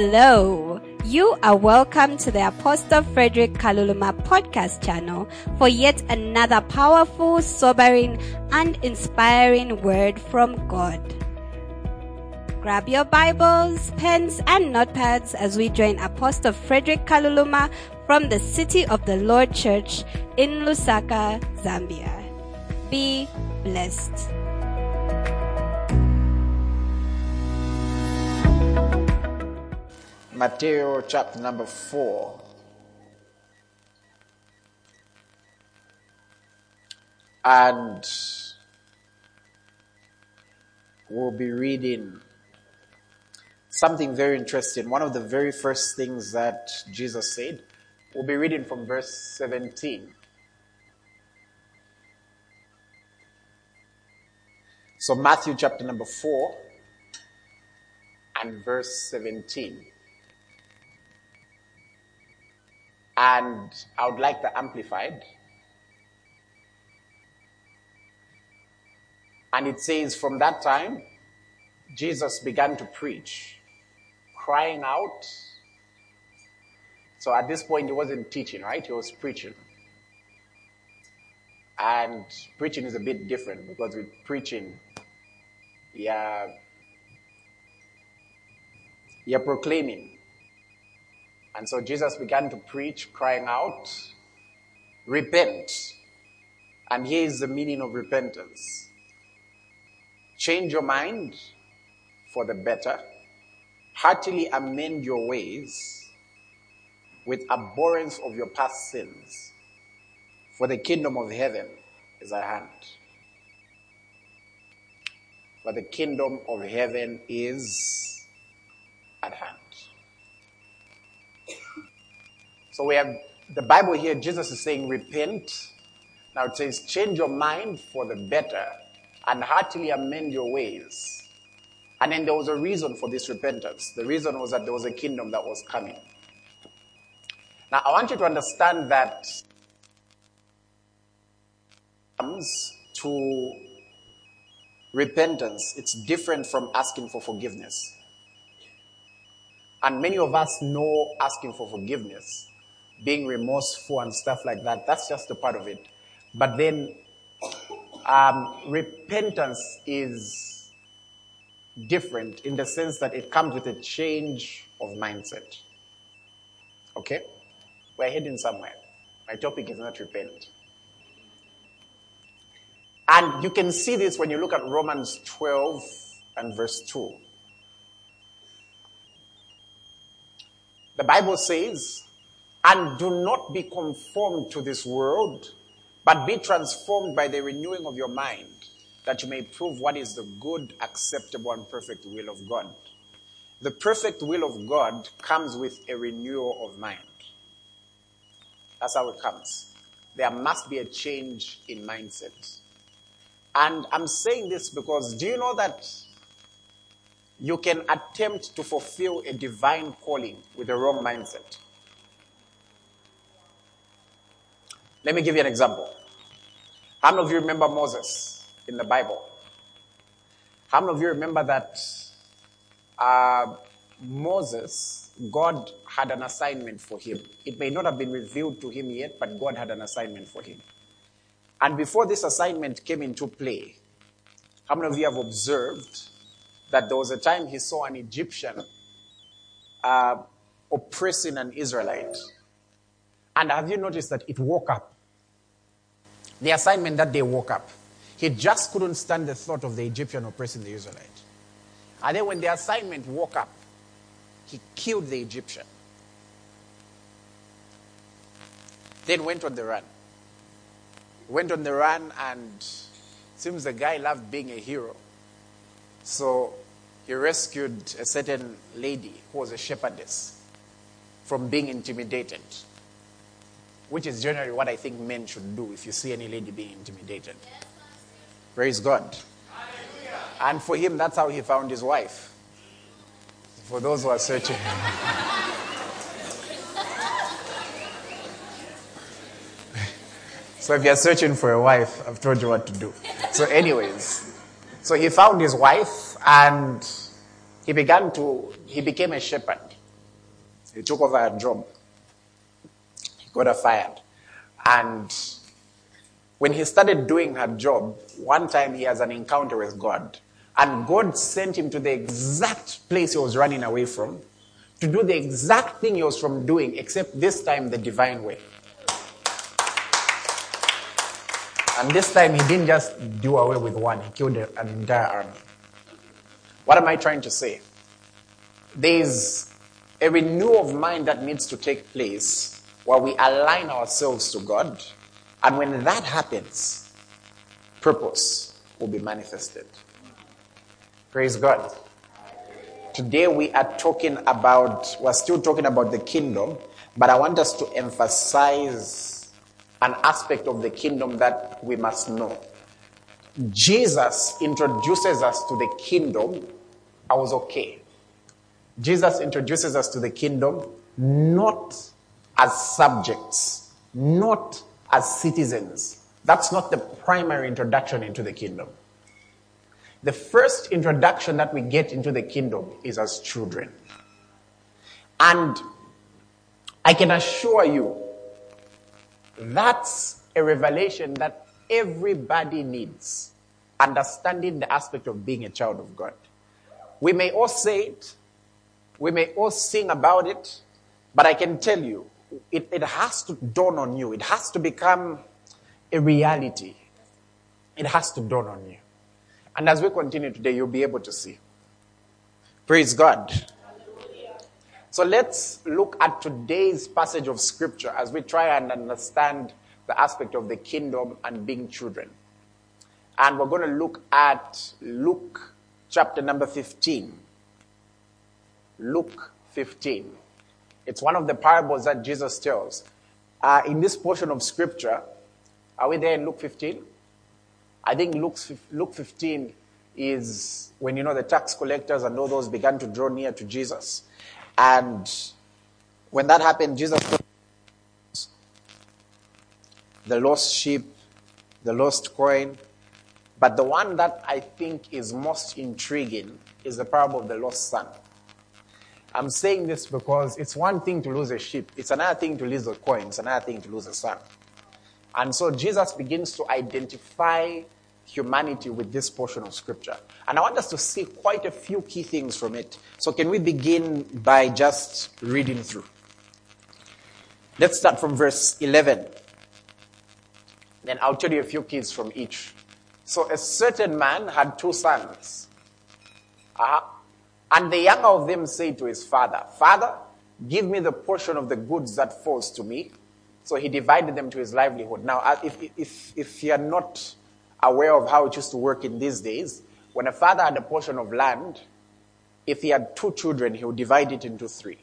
Hello. You are welcome to the Apostle Frederick Kaluluma podcast channel for yet another powerful, sobering, and inspiring word from God. Grab your Bibles, pens, and notepads as we join Apostle Frederick Kaluluma from the City of the Lord Church in Lusaka, Zambia. Be blessed. Matthew chapter number 4. And we'll be reading something very interesting. One of the very first things that Jesus said. We'll be reading from verse 17. So, Matthew chapter number 4 and verse 17. And I would like the amplified. And it says, From that time, Jesus began to preach, crying out. So at this point, he wasn't teaching, right? He was preaching. And preaching is a bit different because with preaching, yeah, you're proclaiming. And so Jesus began to preach, crying out, Repent. And here is the meaning of repentance change your mind for the better, heartily amend your ways with abhorrence of your past sins, for the kingdom of heaven is at hand. For the kingdom of heaven is at hand. So we have the Bible here, Jesus is saying, repent. Now it says, change your mind for the better and heartily amend your ways. And then there was a reason for this repentance. The reason was that there was a kingdom that was coming. Now I want you to understand that comes to repentance, it's different from asking for forgiveness. And many of us know asking for forgiveness, being remorseful and stuff like that. That's just a part of it. But then um, repentance is different in the sense that it comes with a change of mindset. Okay? We're heading somewhere. My topic is not repent. And you can see this when you look at Romans 12 and verse 2. The Bible says, and do not be conformed to this world, but be transformed by the renewing of your mind, that you may prove what is the good, acceptable, and perfect will of God. The perfect will of God comes with a renewal of mind. That's how it comes. There must be a change in mindset. And I'm saying this because do you know that you can attempt to fulfill a divine calling with a wrong mindset? Let me give you an example. How many of you remember Moses in the Bible? How many of you remember that uh, Moses, God had an assignment for him? It may not have been revealed to him yet, but God had an assignment for him. And before this assignment came into play, how many of you have observed that there was a time he saw an Egyptian uh, oppressing an Israelite? And have you noticed that it woke up? The assignment that day woke up. He just couldn't stand the thought of the Egyptian oppressing the Israelite. And then when the assignment woke up, he killed the Egyptian. Then went on the run. Went on the run and seems the guy loved being a hero. So he rescued a certain lady who was a shepherdess from being intimidated which is generally what I think men should do if you see any lady being intimidated. Praise God. And for him, that's how he found his wife. For those who are searching. so if you're searching for a wife, I've told you what to do. So, anyways, so he found his wife and he began to, he became a shepherd. He took over a job. Got fired. And when he started doing her job, one time he has an encounter with God. And God sent him to the exact place he was running away from to do the exact thing he was from doing, except this time the divine way. And this time he didn't just do away with one, he killed an entire army. What am I trying to say? There's a renewal of mind that needs to take place where we align ourselves to God. And when that happens, purpose will be manifested. Praise God. Today we are talking about, we're still talking about the kingdom, but I want us to emphasize an aspect of the kingdom that we must know. Jesus introduces us to the kingdom. I was okay. Jesus introduces us to the kingdom not as subjects, not as citizens. That's not the primary introduction into the kingdom. The first introduction that we get into the kingdom is as children. And I can assure you, that's a revelation that everybody needs. Understanding the aspect of being a child of God. We may all say it, we may all sing about it, but I can tell you, it, it has to dawn on you. It has to become a reality. It has to dawn on you. And as we continue today, you'll be able to see. Praise God. So let's look at today's passage of scripture as we try and understand the aspect of the kingdom and being children. And we're going to look at Luke chapter number 15. Luke 15. It's one of the parables that Jesus tells. Uh, in this portion of scripture, are we there in Luke 15? I think Luke, Luke 15 is when, you know, the tax collectors and all those began to draw near to Jesus. And when that happened, Jesus the lost sheep, the lost coin. But the one that I think is most intriguing is the parable of the lost son. I'm saying this because it's one thing to lose a sheep, it's another thing to lose a coin, it's another thing to lose a son. And so Jesus begins to identify humanity with this portion of scripture. And I want us to see quite a few key things from it. So, can we begin by just reading through? Let's start from verse 11. Then I'll tell you a few keys from each. So, a certain man had two sons. Uh-huh. And the younger of them said to his father, Father, give me the portion of the goods that falls to me. So he divided them to his livelihood. Now, uh, if, if, if you're not aware of how it used to work in these days, when a father had a portion of land, if he had two children, he would divide it into three.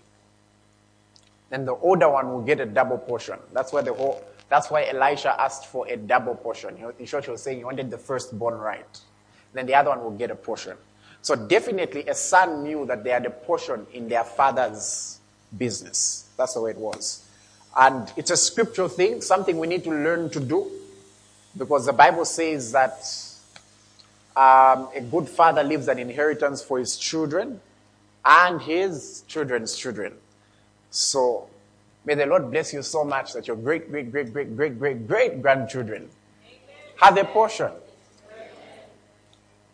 Then the older one will get a double portion. That's why the whole, that's why Elisha asked for a double portion. In short, he was saying he wanted the firstborn right. Then the other one will get a portion. So definitely a son knew that they had a portion in their father's business. That's the way it was. And it's a scriptural thing, something we need to learn to do. Because the Bible says that um, a good father leaves an inheritance for his children and his children's children. So may the Lord bless you so much that your great, great, great, great, great, great, great grandchildren have a portion.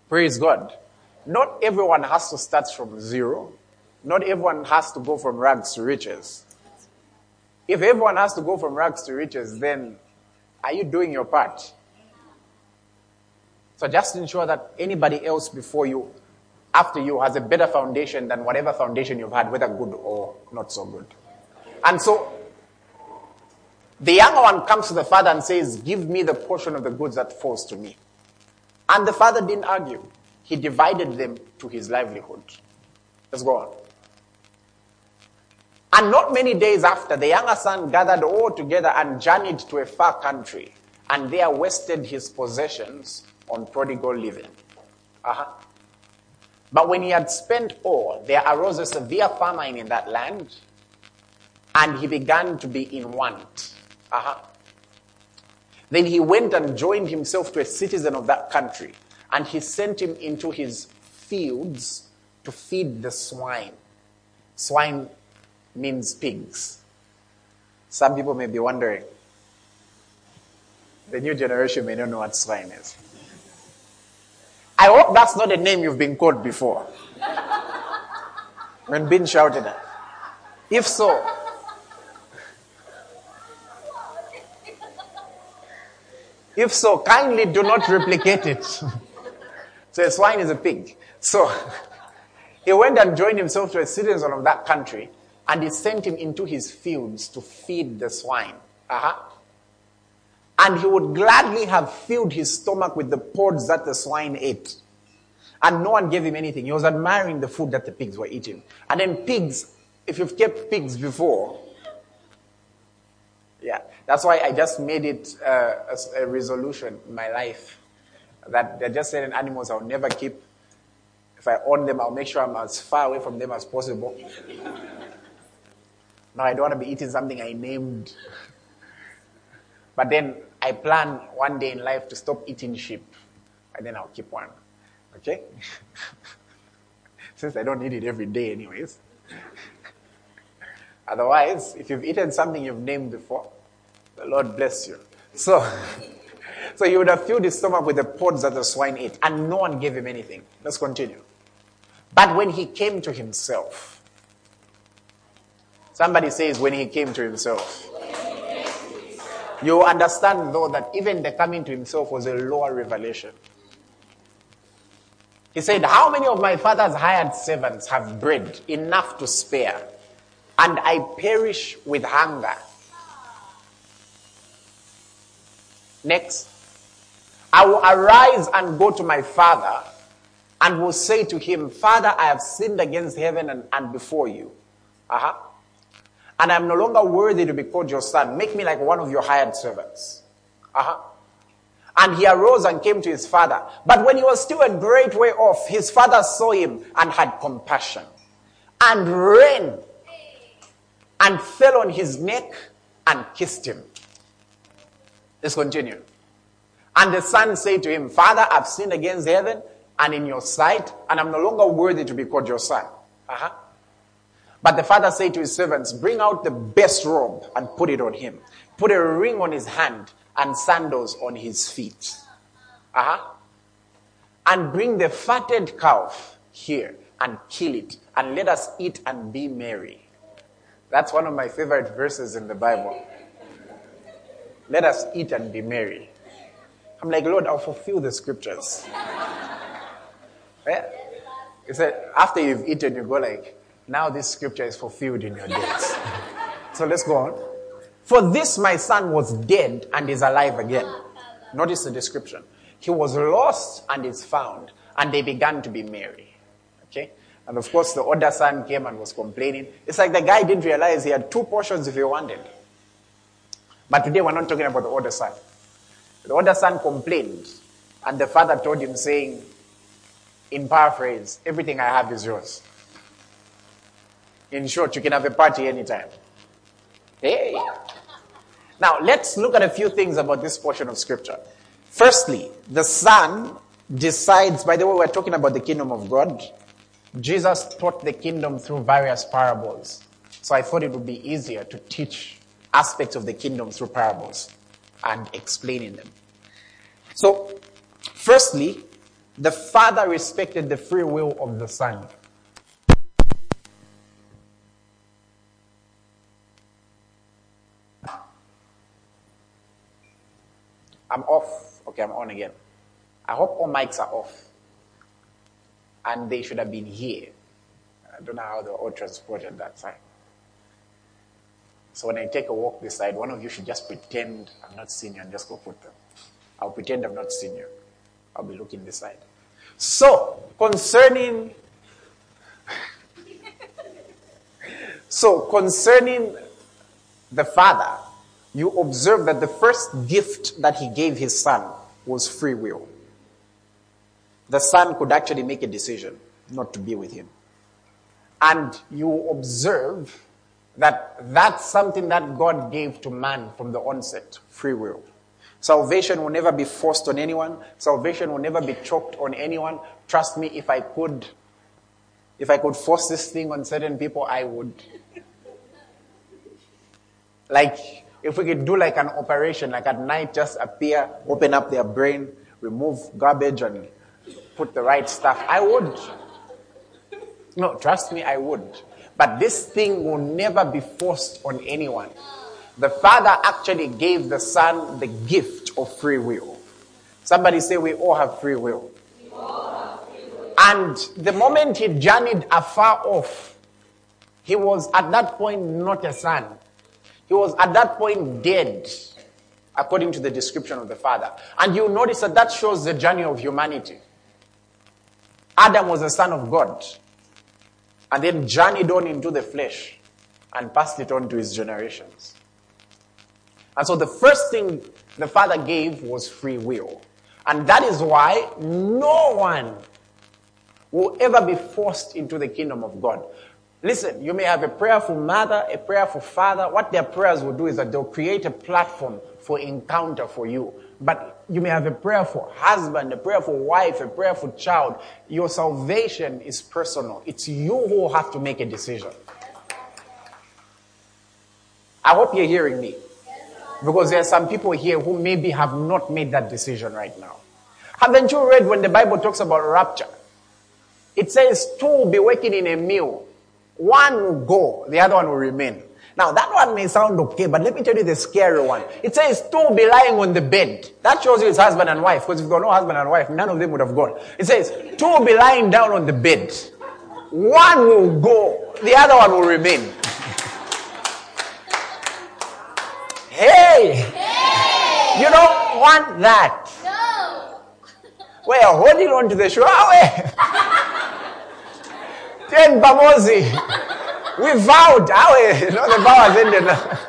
Praise God. Not everyone has to start from zero. Not everyone has to go from rags to riches. If everyone has to go from rags to riches, then are you doing your part? So just ensure that anybody else before you, after you, has a better foundation than whatever foundation you've had, whether good or not so good. And so the younger one comes to the father and says, Give me the portion of the goods that falls to me. And the father didn't argue. He divided them to his livelihood. Let's go on. And not many days after, the younger son gathered all together and journeyed to a far country, and there wasted his possessions on prodigal living. Uh-huh. But when he had spent all, there arose a severe famine in that land, and he began to be in want. Uh-huh. Then he went and joined himself to a citizen of that country, and he sent him into his fields to feed the swine. Swine means pigs. Some people may be wondering. The new generation may not know what swine is. I hope that's not a name you've been called before. when being shouted at. If so, if so, kindly do not replicate it. so a swine is a pig. So he went and joined himself to a citizen of that country and he sent him into his fields to feed the swine. Uh-huh. And he would gladly have filled his stomach with the pods that the swine ate. And no one gave him anything. He was admiring the food that the pigs were eating. And then pigs, if you've kept pigs before, yeah, that's why I just made it uh, a, a resolution in my life that there are just certain animals I'll never keep. If I own them, I'll make sure I'm as far away from them as possible. now I don't want to be eating something I named. But then I plan one day in life to stop eating sheep, and then I'll keep one. Okay? Since I don't need it every day, anyways. Otherwise, if you've eaten something you've named before, the Lord bless you. So, so he would have filled his stomach with the pods that the swine ate, and no one gave him anything. Let's continue. But when he came to himself, somebody says, when he came to himself. You understand, though, that even the coming to himself was a lower revelation. He said, How many of my father's hired servants have bread enough to spare, and I perish with hunger? Next. I will arise and go to my father and will say to him, Father, I have sinned against heaven and, and before you. Uh-huh. And I'm no longer worthy to be called your son. Make me like one of your hired servants. Uh-huh. And he arose and came to his father. But when he was still a great way off, his father saw him and had compassion and ran and fell on his neck and kissed him. Let's continue. And the son said to him, Father, I've sinned against heaven and in your sight, and I'm no longer worthy to be called your son. Uh-huh. But the father said to his servants, Bring out the best robe and put it on him. Put a ring on his hand and sandals on his feet. Uh-huh. And bring the fatted calf here and kill it, and let us eat and be merry. That's one of my favorite verses in the Bible. Let us eat and be merry. I'm like, Lord, I'll fulfill the scriptures. yeah? He said, after you've eaten, you go like, now this scripture is fulfilled in your days. so let's go on. For this my son was dead and is alive again. Notice the description. He was lost and is found, and they began to be merry. Okay? And of course, the older son came and was complaining. It's like the guy didn't realize he had two portions if he wanted. But today we're not talking about the older son. The older son complained, and the father told him, saying, in paraphrase, everything I have is yours. In short, you can have a party anytime. Hey. Now, let's look at a few things about this portion of scripture. Firstly, the son decides, by the way, we're talking about the kingdom of God. Jesus taught the kingdom through various parables. So I thought it would be easier to teach aspects of the kingdom through parables and explaining them. So, firstly, the father respected the free will of the son. I'm off. Okay, I'm on again. I hope all mics are off. And they should have been here. I don't know how they're all transported that time. So when I take a walk this side, one of you should just pretend I'm not seeing you and just go put them. I'll pretend I've not seen you. I'll be looking this side. So, concerning So, concerning the father, you observe that the first gift that he gave his son was free will. The son could actually make a decision not to be with him. And you observe that that's something that God gave to man from the onset free will. Salvation will never be forced on anyone. Salvation will never be choked on anyone. Trust me, if I could, if I could force this thing on certain people, I would. Like, if we could do like an operation, like at night, just appear, open up their brain, remove garbage and put the right stuff, I would. No, trust me, I would. But this thing will never be forced on anyone. The Father actually gave the Son the gift of free will. Somebody say, We all have free will. And the moment he journeyed afar off, he was at that point not a son. He was at that point dead, according to the description of the Father. And you notice that that shows the journey of humanity. Adam was a son of God and then journeyed on into the flesh and passed it on to his generations. And so the first thing the Father gave was free will. And that is why no one will ever be forced into the kingdom of God. Listen, you may have a prayerful mother, a prayerful father. What their prayers will do is that they'll create a platform for encounter for you. But you may have a prayerful husband, a prayerful wife, a prayerful child. Your salvation is personal. It's you who have to make a decision. I hope you're hearing me. Because there are some people here who maybe have not made that decision right now. Haven't you read when the Bible talks about rapture? It says two will be working in a mill. One will go, the other one will remain. Now that one may sound okay, but let me tell you the scary one. It says two will be lying on the bed. That shows you it's husband and wife, because if you've got no husband and wife, none of them would have gone. It says two will be lying down on the bed. One will go, the other one will remain. Hey! hey! You don't want that. No. We're holding on to the shower. Ah, Ten Bamosi. We vowed. Awe. You know, the vow has ended now.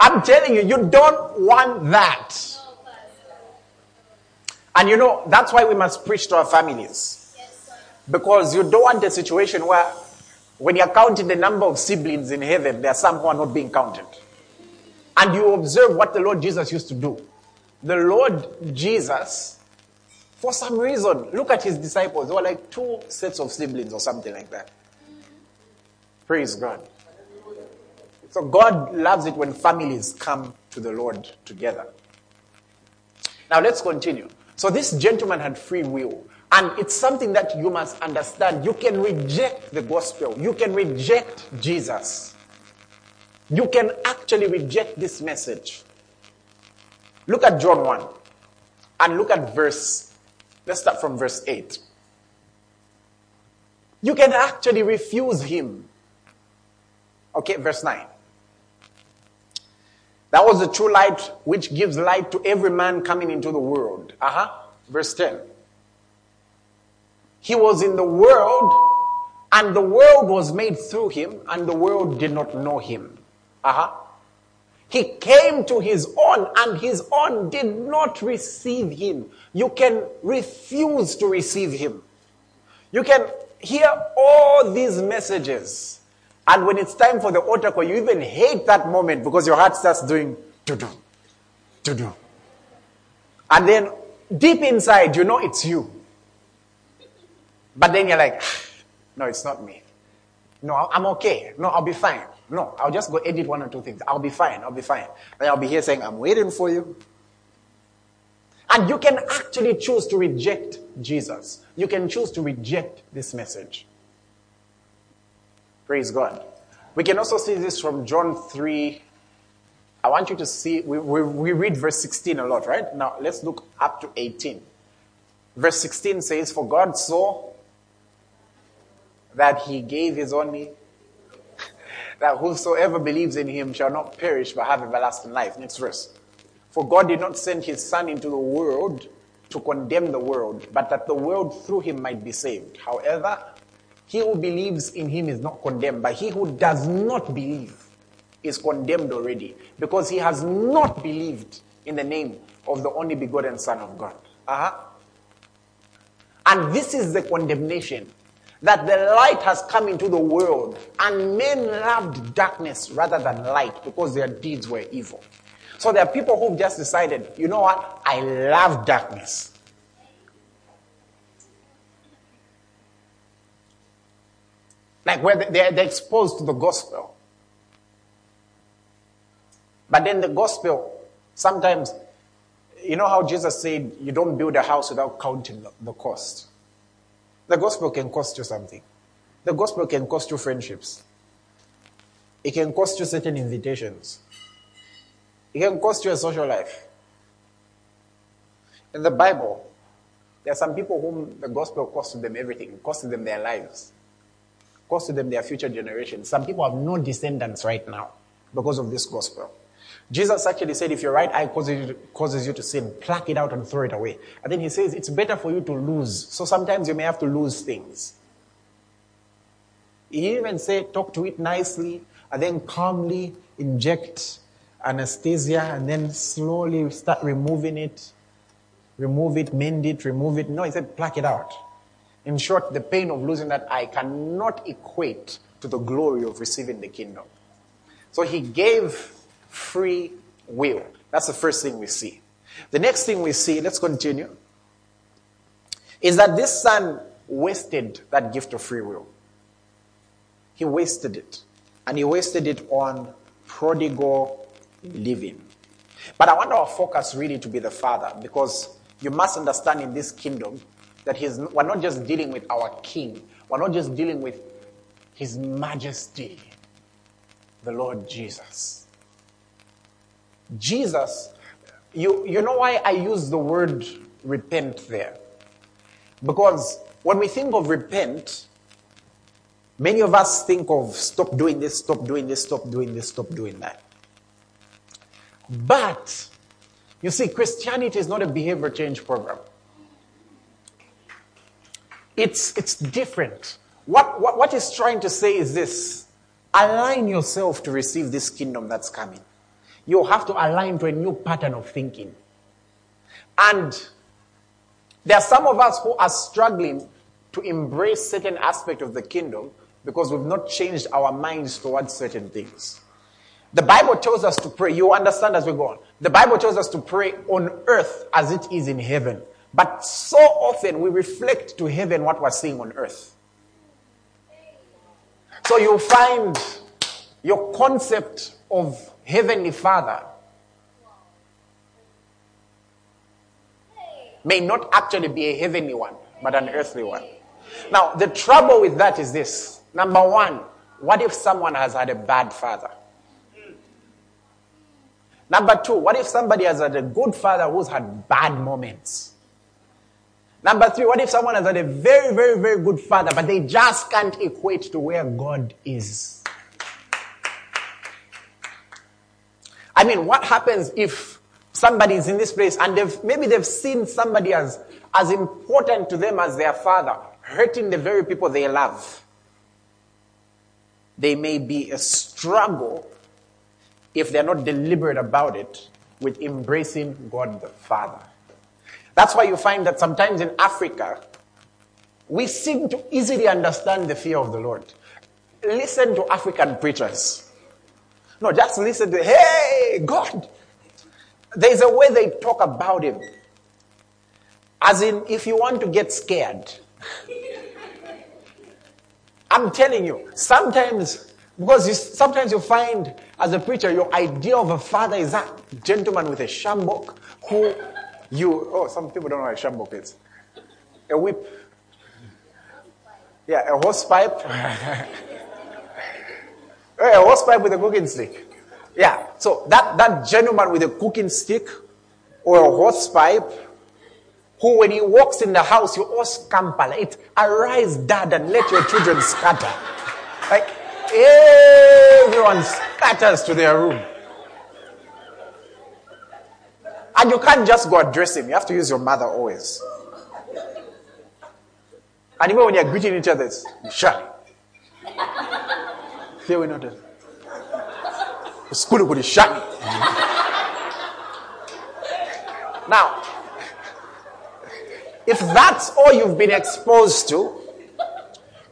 I'm telling you, you don't want that. And you know, that's why we must preach to our families. Because you don't want a situation where when you're counting the number of siblings in heaven, there are some who are not being counted. And you observe what the Lord Jesus used to do. The Lord Jesus, for some reason, look at his disciples. They were like two sets of siblings or something like that. Praise God. So God loves it when families come to the Lord together. Now let's continue. So this gentleman had free will. And it's something that you must understand. You can reject the gospel. You can reject Jesus. You can actually reject this message. Look at John 1 and look at verse, let's start from verse 8. You can actually refuse him. Okay, verse 9. That was the true light which gives light to every man coming into the world. Uh huh. Verse 10. He was in the world, and the world was made through him, and the world did not know him. Uh-huh. He came to his own, and his own did not receive him. You can refuse to receive him. You can hear all these messages, and when it's time for the altar call, you even hate that moment because your heart starts doing to do, to do. And then deep inside, you know it's you. But then you're like, no, it's not me. No, I'm okay. No, I'll be fine. No, I'll just go edit one or two things. I'll be fine. I'll be fine. Then I'll be here saying, I'm waiting for you. And you can actually choose to reject Jesus. You can choose to reject this message. Praise God. We can also see this from John 3. I want you to see, we, we, we read verse 16 a lot, right? Now let's look up to 18. Verse 16 says, For God saw that he gave his only, that whosoever believes in him shall not perish but have everlasting life. Next verse. For God did not send his Son into the world to condemn the world, but that the world through him might be saved. However, he who believes in him is not condemned, but he who does not believe is condemned already, because he has not believed in the name of the only begotten Son of God. Uh-huh. And this is the condemnation that the light has come into the world, and men loved darkness rather than light because their deeds were evil. So there are people who've just decided, you know what? I love darkness. Like where they're, they're exposed to the gospel. But then the gospel, sometimes, you know how Jesus said, you don't build a house without counting the cost. The gospel can cost you something. The gospel can cost you friendships. It can cost you certain invitations. It can cost you a social life. In the Bible, there are some people whom the gospel costed them everything, costed them their lives, costed them their future generations. Some people have no descendants right now because of this gospel. Jesus actually said, if your right eye causes you, to, sin, pluck it out and throw it away. And then he says, it's better for you to lose. So sometimes you may have to lose things. He even said, talk to it nicely, and then calmly inject anesthesia, and then slowly start removing it remove it, mend it, remove it. No, he said, pluck it out. In short, the pain of losing that eye cannot equate to the glory of receiving the kingdom. So he gave free will. That's the first thing we see. The next thing we see, let's continue, is that this son wasted that gift of free will. He wasted it. And he wasted it on prodigal living. But I want our focus really to be the father because you must understand in this kingdom that he's, we're not just dealing with our king, we're not just dealing with his majesty, the Lord Jesus. Jesus, you, you know why I use the word repent there? Because when we think of repent, many of us think of stop doing this, stop doing this, stop doing this, stop doing that. But you see, Christianity is not a behavior change program. It's, it's different. What, what, what it's trying to say is this align yourself to receive this kingdom that's coming. You have to align to a new pattern of thinking. And there are some of us who are struggling to embrace certain aspect of the kingdom because we've not changed our minds towards certain things. The Bible tells us to pray. You understand as we go on. The Bible tells us to pray on earth as it is in heaven. But so often we reflect to heaven what we're seeing on earth. So you'll find your concept of Heavenly Father may not actually be a heavenly one, but an earthly one. Now, the trouble with that is this. Number one, what if someone has had a bad father? Number two, what if somebody has had a good father who's had bad moments? Number three, what if someone has had a very, very, very good father, but they just can't equate to where God is? I mean, what happens if somebody is in this place and they've, maybe they've seen somebody as, as important to them as their father, hurting the very people they love? They may be a struggle if they're not deliberate about it with embracing God the Father. That's why you find that sometimes in Africa, we seem to easily understand the fear of the Lord. Listen to African preachers. No, just listen to, hey, God. There's a way they talk about Him. As in, if you want to get scared. I'm telling you, sometimes because you, sometimes you find, as a preacher, your idea of a father is that gentleman with a sjambok who you, oh, some people don't know what a sjambok is. A whip. Yeah, a hose pipe. a hose pipe with a cooking stick. Yeah, so that, that gentleman with a cooking stick or a hose pipe who when he walks in the house, you all scamper. Like, arise, dad, and let your children scatter. Like, Everyone scatters to their room. And you can't just go address him. You have to use your mother always. And even when you're greeting each other, it's. We know that. School would shut. Now, if that's all you've been exposed to,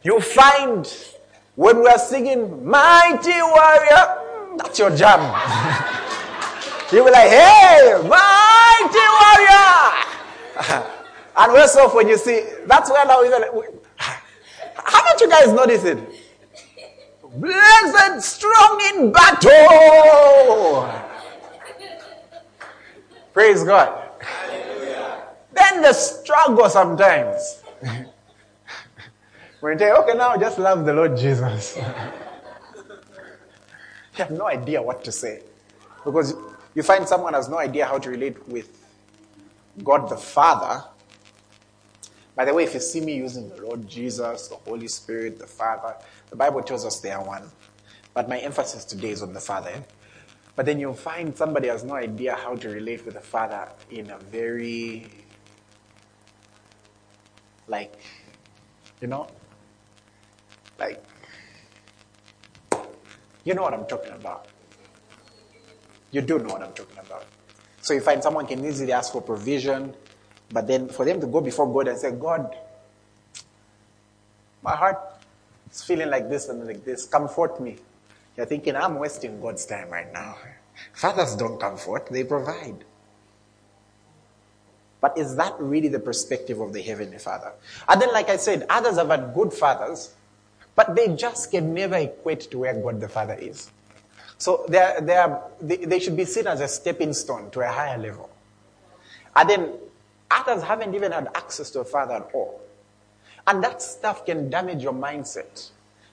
you find when we are singing Mighty Warrior, that's your jam. you will be like, hey, Mighty Warrior. and worse off when you see, that's where now even, haven't you guys noticed it? Blessed, strong in battle. Praise God. Then the struggle sometimes. when you say, okay, now just love the Lord Jesus. you have no idea what to say. Because you find someone has no idea how to relate with God the Father. By the way, if you see me using the Lord Jesus, the Holy Spirit, the Father, the Bible tells us they are one. But my emphasis today is on the Father. But then you'll find somebody has no idea how to relate with the Father in a very, like, you know, like, you know what I'm talking about. You do know what I'm talking about. So you find someone can easily ask for provision, but then for them to go before God and say, God, my heart is feeling like this and like this, comfort me. You're thinking, I'm wasting God's time right now. Fathers don't comfort, they provide. But is that really the perspective of the Heavenly Father? And then, like I said, others have had good fathers, but they just can never equate to where God the Father is. So they're, they're, they, they should be seen as a stepping stone to a higher level. And then others haven't even had access to a father at all. And that stuff can damage your mindset.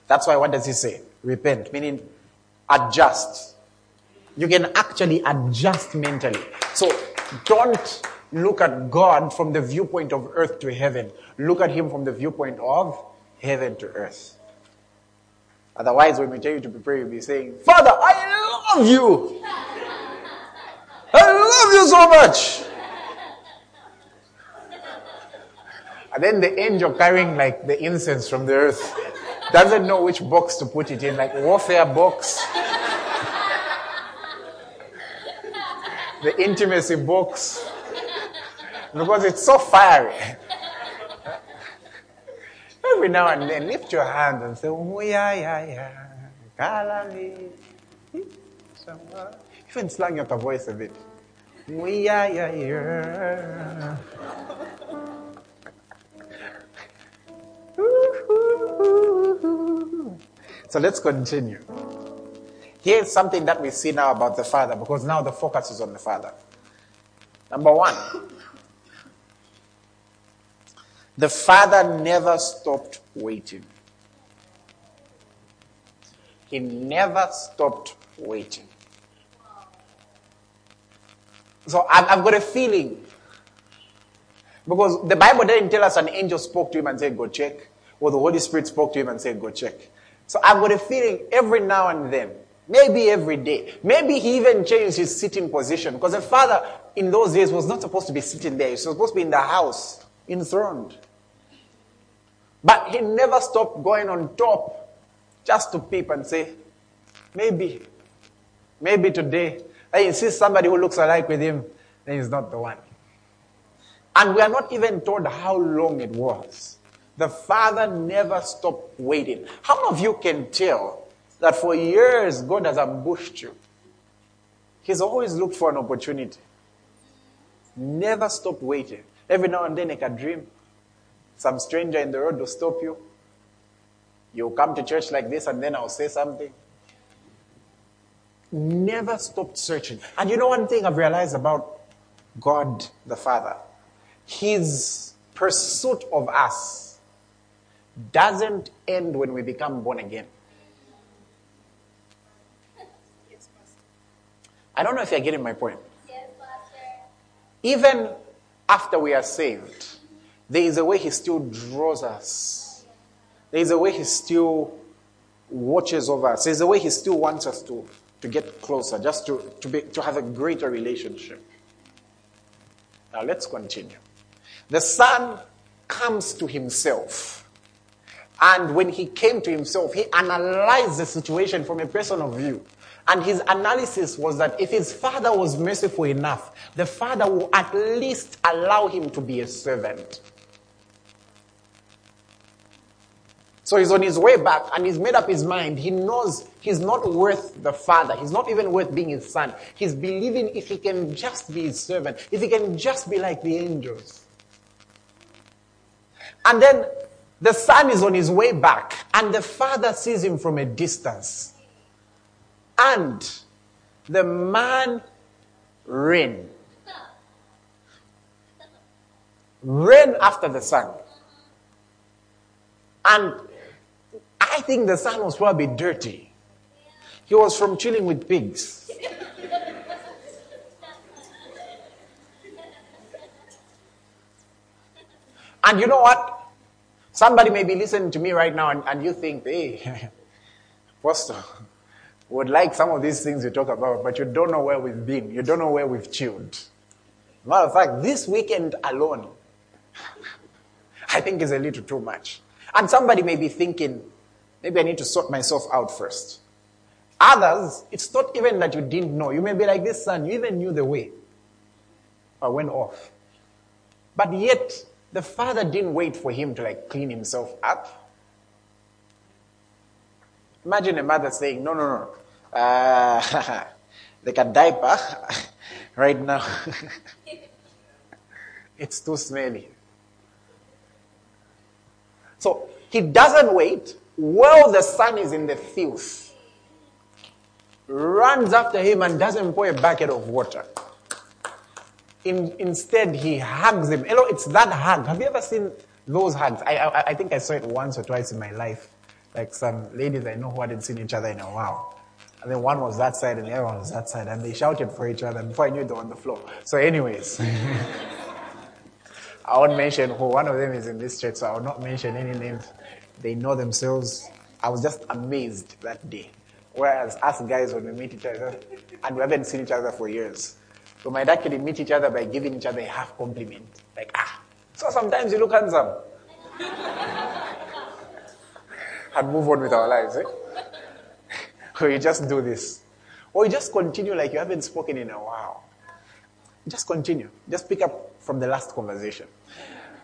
That's why, what does he say? Repent, meaning adjust. You can actually adjust mentally. So don't look at God from the viewpoint of earth to heaven. Look at him from the viewpoint of heaven to earth. Otherwise, when we tell you to prepare, you'll be saying, Father, I love you. I love you so much. And then the angel carrying like the incense from the earth doesn't know which box to put it in, like warfare box, the intimacy box, because it's so fiery. Every now and then, lift your hand and say, oh, yeah, yeah, yeah. Even slang your voice a bit. Oh, yeah, yeah, yeah. So let's continue. Here's something that we see now about the Father, because now the focus is on the Father. Number one, the Father never stopped waiting. He never stopped waiting. So I've, I've got a feeling. Because the Bible didn't tell us an angel spoke to him and said, go check. Or the Holy Spirit spoke to him and said, go check. So I've got a feeling every now and then, maybe every day, maybe he even changed his sitting position. Because the father in those days was not supposed to be sitting there. He was supposed to be in the house, enthroned. But he never stopped going on top just to peep and say, maybe, maybe today, I see somebody who looks alike with him, then he's not the one. And we are not even told how long it was. The father never stopped waiting. How many of you can tell that for years God has ambushed you? He's always looked for an opportunity. Never stopped waiting. Every now and then, like a dream, some stranger in the road will stop you. You'll come to church like this, and then I'll say something. Never stopped searching. And you know one thing I've realized about God the Father? His pursuit of us doesn't end when we become born again. I don't know if you're getting my point. Even after we are saved, there is a way He still draws us. There is a way He still watches over us. There's a way He still wants us to, to get closer, just to, to, be, to have a greater relationship. Now let's continue. The Son comes to Himself. And when He came to Himself, He analyzed the situation from a personal view. And his analysis was that if his father was merciful enough, the father will at least allow him to be a servant. So he's on his way back and he's made up his mind. He knows he's not worth the father. He's not even worth being his son. He's believing if he can just be his servant, if he can just be like the angels. And then The son is on his way back, and the father sees him from a distance. And the man ran. Ran after the son. And I think the son was probably dirty. He was from chilling with pigs. and you know what? Somebody may be listening to me right now and, and you think, hey, Pastor, would like some of these things you talk about, but you don't know where we've been. You don't know where we've chilled. Matter of fact, this weekend alone, I think is a little too much. And somebody may be thinking, maybe I need to sort myself out first. Others, it's not even that you didn't know. You may be like this son, you even knew the way. I went off. But yet, the father didn't wait for him to like clean himself up. Imagine a mother saying, no, no, no, uh, like a diaper right now. it's too smelly. So he doesn't wait while the son is in the filth, runs after him and doesn't pour a bucket of water. In, instead, he hugs him. Know, it's that hug. Have you ever seen those hugs? I, I, I think I saw it once or twice in my life. Like some ladies I know who hadn't seen each other in a while. And then one was that side and the other one was that side. And they shouted for each other. Before I knew, they were on the floor. So, anyways. I won't mention who. One of them is in this church, so I will not mention any names. They know themselves. I was just amazed that day. Whereas us guys, when we meet each other, and we haven't seen each other for years, we might actually meet each other by giving each other a half compliment. Like, ah, so sometimes you look handsome. and move on with our lives, eh? or you just do this. Or you just continue like you haven't spoken in a while. Just continue. Just pick up from the last conversation.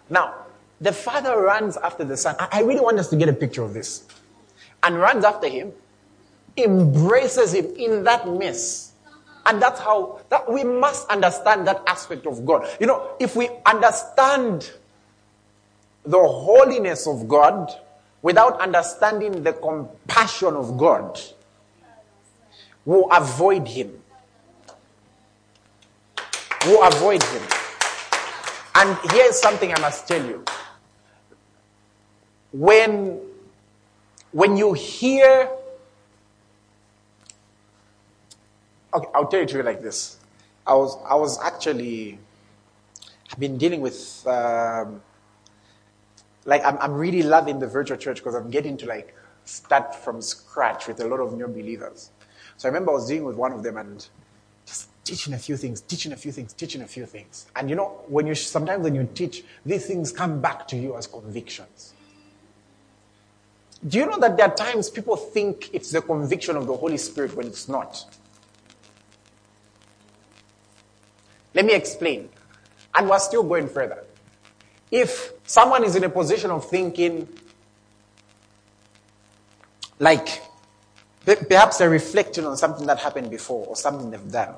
Now, the father runs after the son. I really want us to get a picture of this. And runs after him, embraces him in that mess and that's how that we must understand that aspect of God. You know, if we understand the holiness of God without understanding the compassion of God, we'll avoid him. We'll avoid him. And here's something I must tell you. When, when you hear Okay, I'll tell it to you like this. I was, I was actually, I've been dealing with, um, like, I'm, I'm really loving the virtual church because I'm getting to like start from scratch with a lot of new believers. So I remember I was dealing with one of them and just teaching a few things, teaching a few things, teaching a few things. And you know, when you, sometimes when you teach, these things come back to you as convictions. Do you know that there are times people think it's the conviction of the Holy Spirit when it's not? Let me explain. And we're still going further. If someone is in a position of thinking, like, perhaps they're reflecting on something that happened before or something they've done,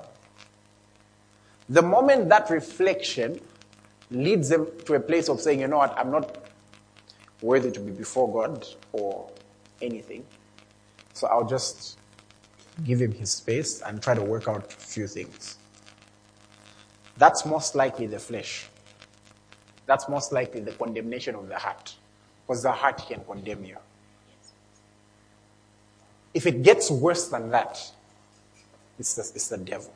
the moment that reflection leads them to a place of saying, you know what, I'm not worthy to be before God or anything, so I'll just give him his space and try to work out a few things. That's most likely the flesh. That's most likely the condemnation of the heart. Because the heart can condemn you. If it gets worse than that, it's the, it's the devil.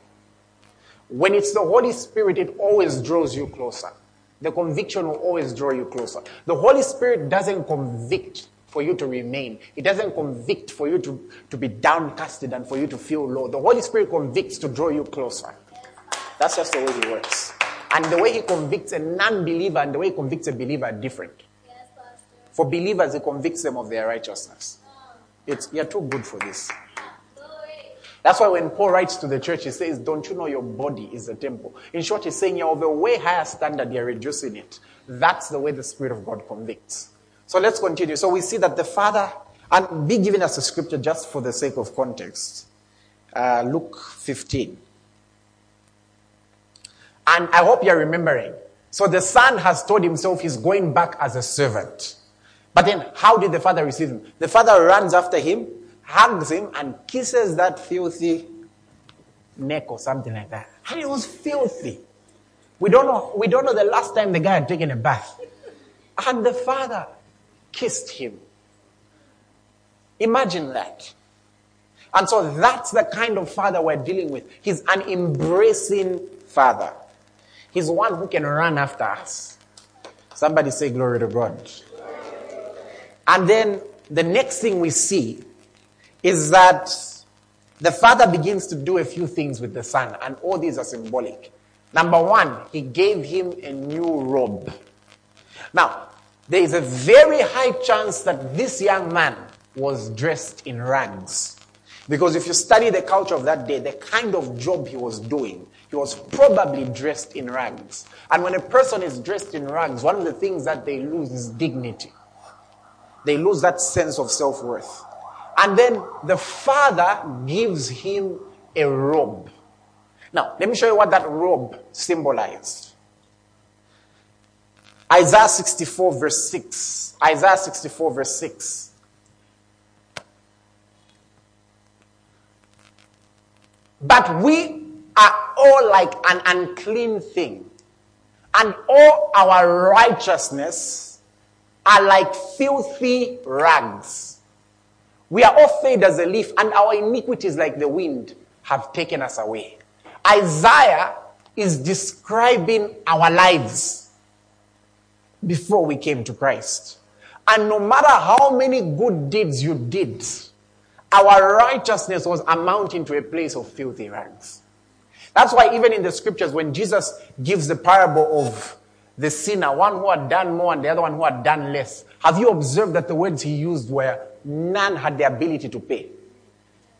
When it's the Holy Spirit, it always draws you closer. The conviction will always draw you closer. The Holy Spirit doesn't convict for you to remain. It doesn't convict for you to, to be downcasted and for you to feel low. The Holy Spirit convicts to draw you closer. That's just the way he works. And the way he convicts a non believer and the way he convicts a believer are different. For believers, he convicts them of their righteousness. It's, you're too good for this. That's why when Paul writes to the church, he says, Don't you know your body is a temple? In short, he's saying you're of a way higher standard, you're reducing it. That's the way the Spirit of God convicts. So let's continue. So we see that the Father, and be giving us a scripture just for the sake of context. Uh, Luke 15. And I hope you're remembering. So the son has told himself he's going back as a servant. But then, how did the father receive him? The father runs after him, hugs him, and kisses that filthy neck or something like that. And it was filthy. We don't know, we don't know the last time the guy had taken a bath. And the father kissed him. Imagine that. And so that's the kind of father we're dealing with. He's an embracing father. He's the one who can run after us. Somebody say glory to God. And then the next thing we see is that the father begins to do a few things with the son, and all these are symbolic. Number one, he gave him a new robe. Now, there is a very high chance that this young man was dressed in rags. Because if you study the culture of that day, the kind of job he was doing, he was probably dressed in rags. And when a person is dressed in rags, one of the things that they lose is dignity. They lose that sense of self worth. And then the father gives him a robe. Now, let me show you what that robe symbolized. Isaiah 64, verse 6. Isaiah 64, verse 6. But we are all like an unclean thing, and all our righteousness are like filthy rags. We are all fade as a leaf, and our iniquities, like the wind, have taken us away. Isaiah is describing our lives before we came to Christ. And no matter how many good deeds you did, our righteousness was amounting to a place of filthy rags. That's why, even in the scriptures, when Jesus gives the parable of the sinner, one who had done more and the other one who had done less, have you observed that the words he used were none had the ability to pay?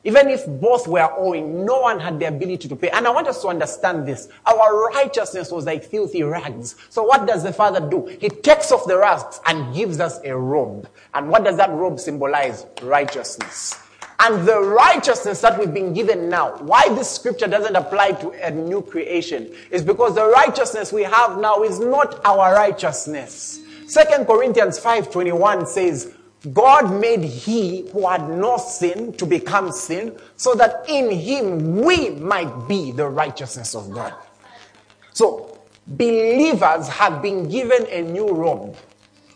Even if both were owing, no one had the ability to pay. And I want us to understand this. Our righteousness was like filthy rags. So what does the Father do? He takes off the rags and gives us a robe. And what does that robe symbolize? Righteousness. And the righteousness that we've been given now, why this scripture doesn't apply to a new creation, is because the righteousness we have now is not our righteousness. Second Corinthians 5.21 says, God made he who had no sin to become sin so that in him we might be the righteousness of God. So, believers have been given a new robe.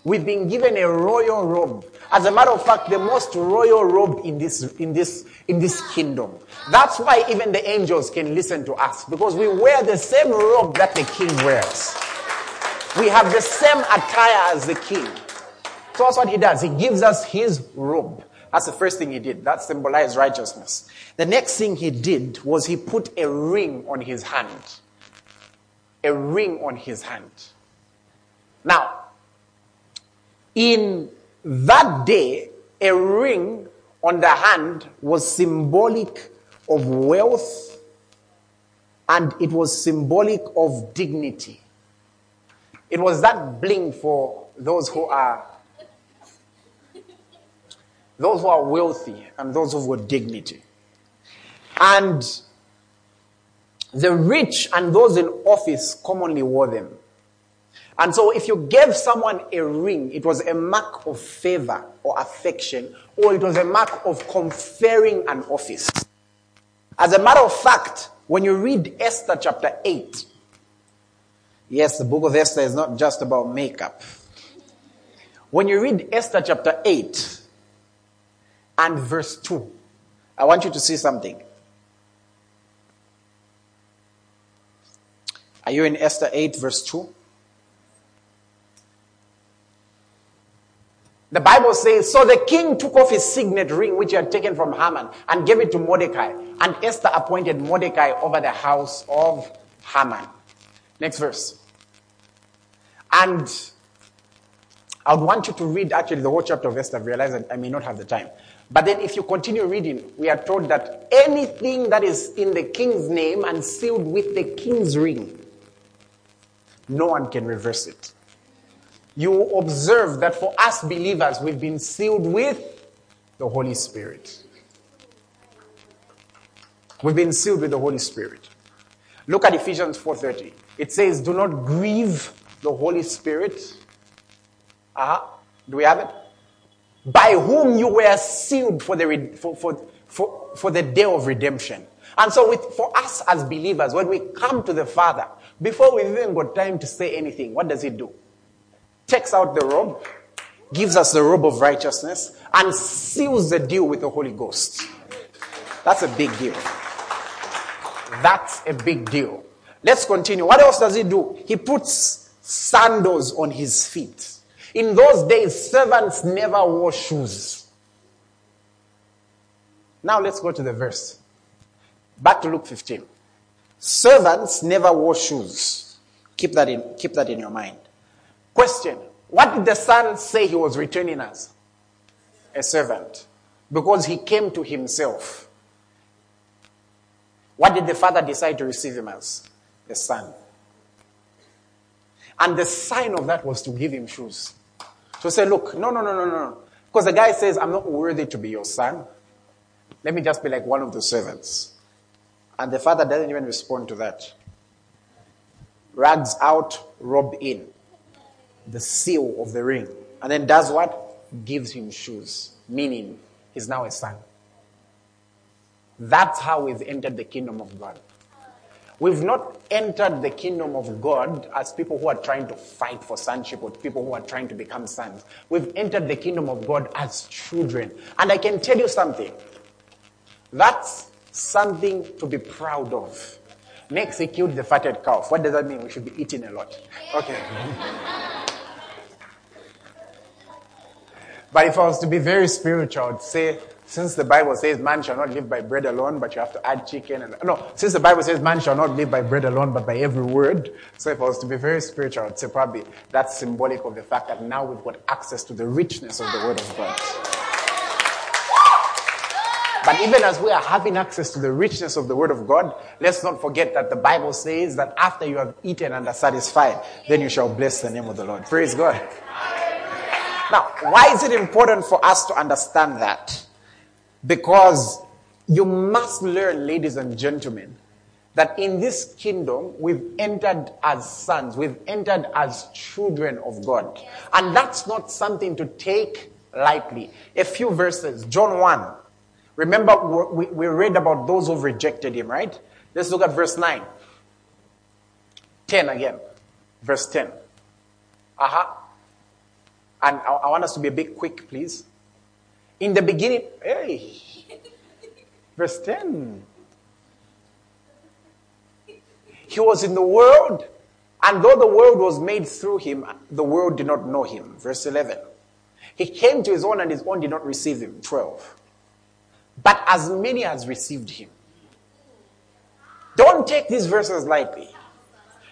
We've been given a royal robe. As a matter of fact, the most royal robe in this, in this, in this kingdom. That's why even the angels can listen to us because we wear the same robe that the king wears. We have the same attire as the king. So that's what he does. He gives us his robe. That's the first thing he did. That symbolized righteousness. The next thing he did was he put a ring on his hand. A ring on his hand. Now, in that day, a ring on the hand was symbolic of wealth and it was symbolic of dignity. It was that bling for those who are those who are wealthy and those who have dignity. And the rich and those in office commonly wore them. And so if you gave someone a ring, it was a mark of favor or affection, or it was a mark of conferring an office. As a matter of fact, when you read Esther chapter 8, yes, the book of Esther is not just about makeup. When you read Esther chapter 8, and verse 2. I want you to see something. Are you in Esther 8, verse 2? The Bible says, So the king took off his signet ring, which he had taken from Haman, and gave it to Mordecai. And Esther appointed Mordecai over the house of Haman. Next verse. And I would want you to read actually the whole chapter of Esther. I realize that I may not have the time. But then, if you continue reading, we are told that anything that is in the king's name and sealed with the king's ring, no one can reverse it. You observe that for us believers, we've been sealed with the Holy Spirit. We've been sealed with the Holy Spirit. Look at Ephesians 4:30. It says, "Do not grieve the Holy Spirit." Uh-huh. Do we have it? by whom you were sealed for the, for, for, for, for the day of redemption. And so with, for us as believers, when we come to the Father, before we've even got time to say anything, what does he do? Takes out the robe, gives us the robe of righteousness, and seals the deal with the Holy Ghost. That's a big deal. That's a big deal. Let's continue. What else does he do? He puts sandals on his feet. In those days, servants never wore shoes. Now let's go to the verse. Back to Luke 15. Servants never wore shoes. Keep that in, keep that in your mind. Question. What did the son say he was returning as? A servant. Because he came to himself. What did the father decide to receive him as? The son. And the sign of that was to give him shoes. To say, look, no, no, no, no, no. Because the guy says, I'm not worthy to be your son. Let me just be like one of the servants. And the father doesn't even respond to that. Rags out, robe in. The seal of the ring. And then does what? Gives him shoes. Meaning, he's now a son. That's how we've entered the kingdom of God. We've not entered the kingdom of God as people who are trying to fight for sonship or people who are trying to become sons. We've entered the kingdom of God as children. And I can tell you something. That's something to be proud of. Next, he killed the fatted calf. What does that mean? We should be eating a lot. Okay. but if I was to be very spiritual, I'd say since the Bible says man shall not live by bread alone, but you have to add chicken and no, since the Bible says man shall not live by bread alone, but by every word. So if I was to be very spiritual, I'd say probably that's symbolic of the fact that now we've got access to the richness of the word of God. But even as we are having access to the richness of the Word of God, let's not forget that the Bible says that after you have eaten and are satisfied, then you shall bless the name of the Lord. Praise God. Now, why is it important for us to understand that? Because you must learn, ladies and gentlemen, that in this kingdom we've entered as sons, we've entered as children of God. And that's not something to take lightly. A few verses, John 1. Remember, we, read about those who've rejected him, right? Let's look at verse 9. 10 again. Verse 10. Aha. Uh-huh. And I, I want us to be a bit quick, please. In the beginning, hey, verse 10. He was in the world, and though the world was made through him, the world did not know him. Verse 11. He came to his own, and his own did not receive him. 12. But as many as received him. Don't take these verses lightly.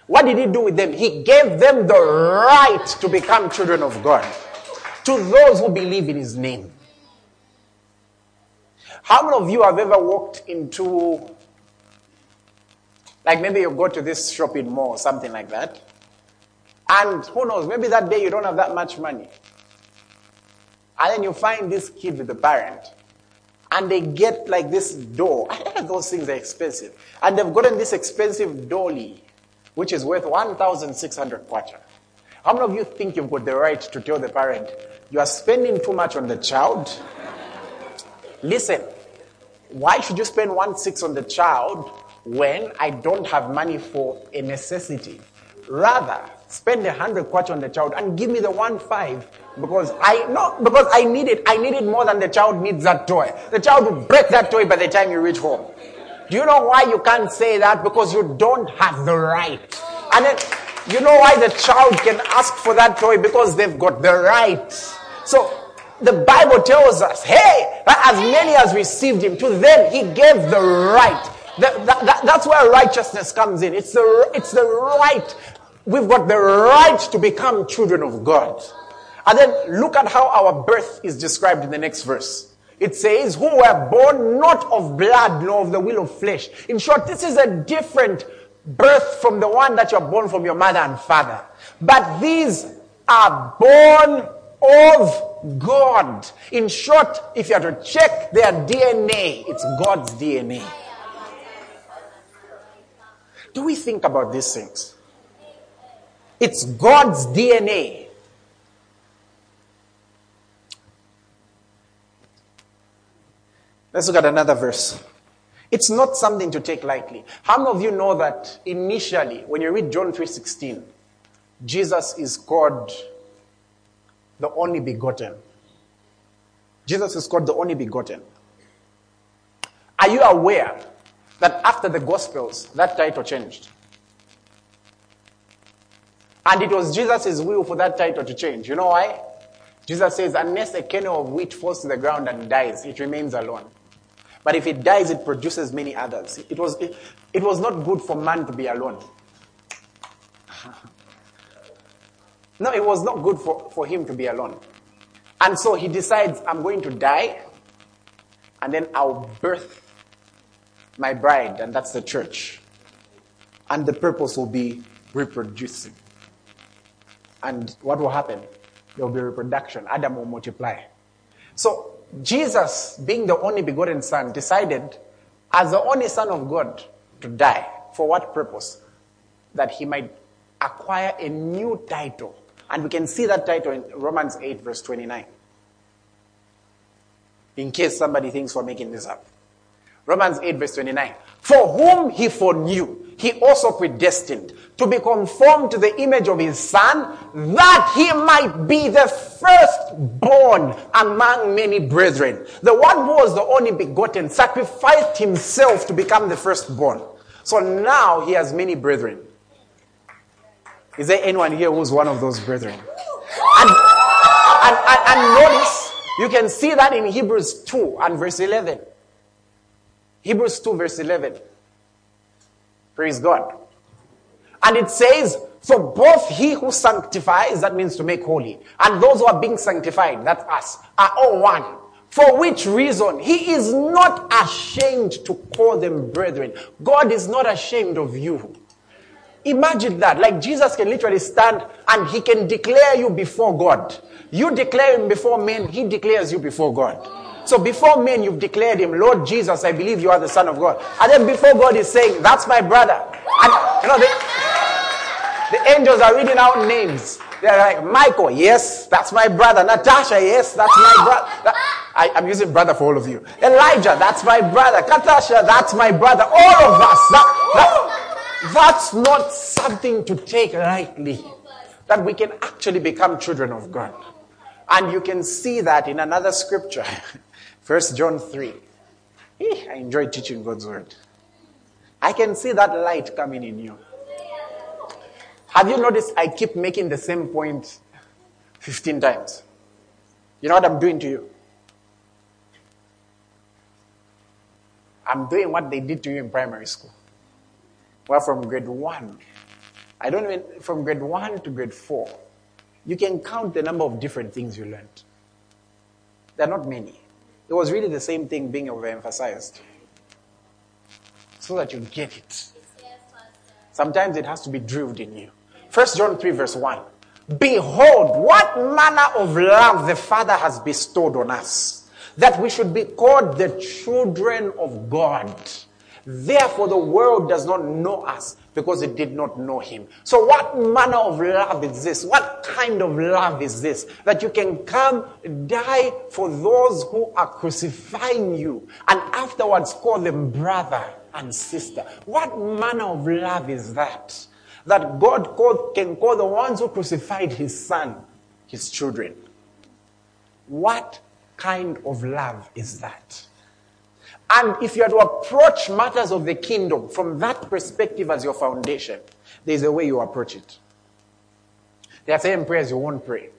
What did he do with them? He gave them the right to become children of God. To those who believe in his name. How many of you have ever walked into, like maybe you go to this shopping mall or something like that, and who knows, maybe that day you don't have that much money. And then you find this kid with a parent, and they get like this doll. Those things are expensive. And they've gotten this expensive dolly, which is worth 1,600 kwacha. How many of you think you've got the right to tell the parent, you are spending too much on the child? Listen, why should you spend one six on the child when I don't have money for a necessity? Rather, spend a hundred kwacha on the child and give me the one five because I no because I need it. I need it more than the child needs that toy. The child will break that toy by the time you reach home. Do you know why you can't say that? Because you don't have the right. And then you know why the child can ask for that toy? Because they've got the right. So the Bible tells us, hey, as many as received him, to them he gave the right. That, that, that's where righteousness comes in. It's the, it's the right. We've got the right to become children of God. And then look at how our birth is described in the next verse. It says, who were born not of blood nor of the will of flesh. In short, this is a different birth from the one that you're born from your mother and father. But these are born of God. In short, if you are to check their DNA, it's God's DNA. Do we think about these things? It's God's DNA. Let's look at another verse. It's not something to take lightly. How many of you know that initially, when you read John 3.16, Jesus is called the only begotten. Jesus is called the only begotten. Are you aware that after the Gospels, that title changed? And it was Jesus' will for that title to change. You know why? Jesus says, unless a kernel of wheat falls to the ground and dies, it remains alone. But if it dies, it produces many others. It was, it, it was not good for man to be alone. no, it was not good for, for him to be alone. And so he decides, I'm going to die, and then I'll birth my bride, and that's the church. And the purpose will be reproducing. And what will happen? There will be reproduction. Adam will multiply. So Jesus, being the only begotten Son, decided, as the only Son of God, to die. For what purpose? That he might acquire a new title. And we can see that title in Romans 8, verse 29. In case somebody thinks we're making this up. Romans 8, verse 29. For whom he foreknew, he also predestined to be conformed to the image of his son, that he might be the firstborn among many brethren. The one who was the only begotten sacrificed himself to become the firstborn. So now he has many brethren. Is there anyone here who's one of those brethren? And, and, and, and notice, you can see that in Hebrews 2 and verse 11. Hebrews 2, verse 11. Praise God. And it says, For both he who sanctifies, that means to make holy, and those who are being sanctified, that's us, are all one. For which reason he is not ashamed to call them brethren. God is not ashamed of you. Imagine that. Like Jesus can literally stand and he can declare you before God. You declare him before men, he declares you before God. So before men, you've declared him, Lord Jesus, I believe you are the Son of God. And then before God is saying, That's my brother. And you know, the, the angels are reading out names. They're like, Michael, yes, that's my brother. Natasha, yes, that's my brother. I, am using brother for all of you. Elijah, that's my brother. Katasha, that's my brother. All of us. That, that, that's not something to take lightly. That we can actually become children of God. And you can see that in another scripture. First John 3. Eh, I enjoy teaching God's word. I can see that light coming in you. Have you noticed I keep making the same point 15 times? You know what I'm doing to you? I'm doing what they did to you in primary school. Well, from grade one, I don't even, from grade one to grade four, you can count the number of different things you learned. They're not many. It was really the same thing being overemphasized. So that you get it. Sometimes it has to be drilled in you. First John 3 verse 1. Behold, what manner of love the Father has bestowed on us, that we should be called the children of God. Therefore, the world does not know us because it did not know him. So, what manner of love is this? What kind of love is this? That you can come, die for those who are crucifying you, and afterwards call them brother and sister. What manner of love is that? That God can call the ones who crucified his son his children. What kind of love is that? And if you are to approach matters of the kingdom from that perspective as your foundation, there's a way you approach it. There are certain prayers you won't pray.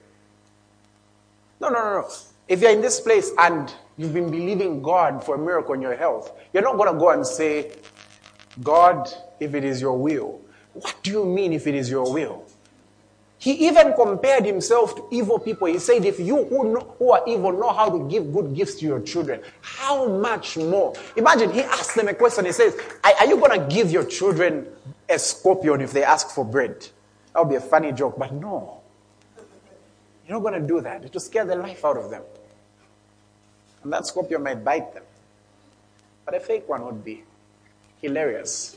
No, no, no, no. If you're in this place and you've been believing God for a miracle in your health, you're not going to go and say, God, if it is your will. What do you mean if it is your will? He even compared himself to evil people. He said, If you who, know, who, are evil know how to give good gifts to your children, how much more? Imagine he asked them a question. He says, Are, are you going to give your children a scorpion if they ask for bread? That would be a funny joke, but no. You're not going to do that. It will scare the life out of them. And that scorpion might bite them. But a fake one would be hilarious.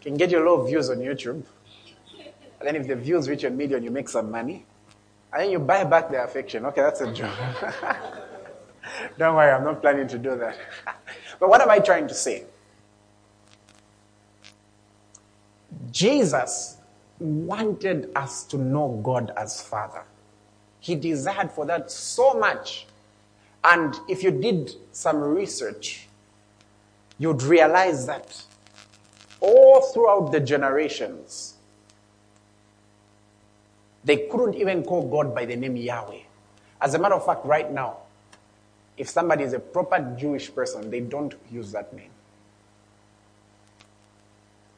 Can get you a lot of views on YouTube. And then if the views reach a million, you make some money. And then you buy back their affection. Okay, that's a joke. Don't worry, I'm not planning to do that. But what am I trying to say? Jesus wanted us to know God as Father. He desired for that so much. And if you did some research, you'd realize that all throughout the generations, they couldn't even call God by the name Yahweh. As a matter of fact, right now, if somebody is a proper Jewish person, they don't use that name.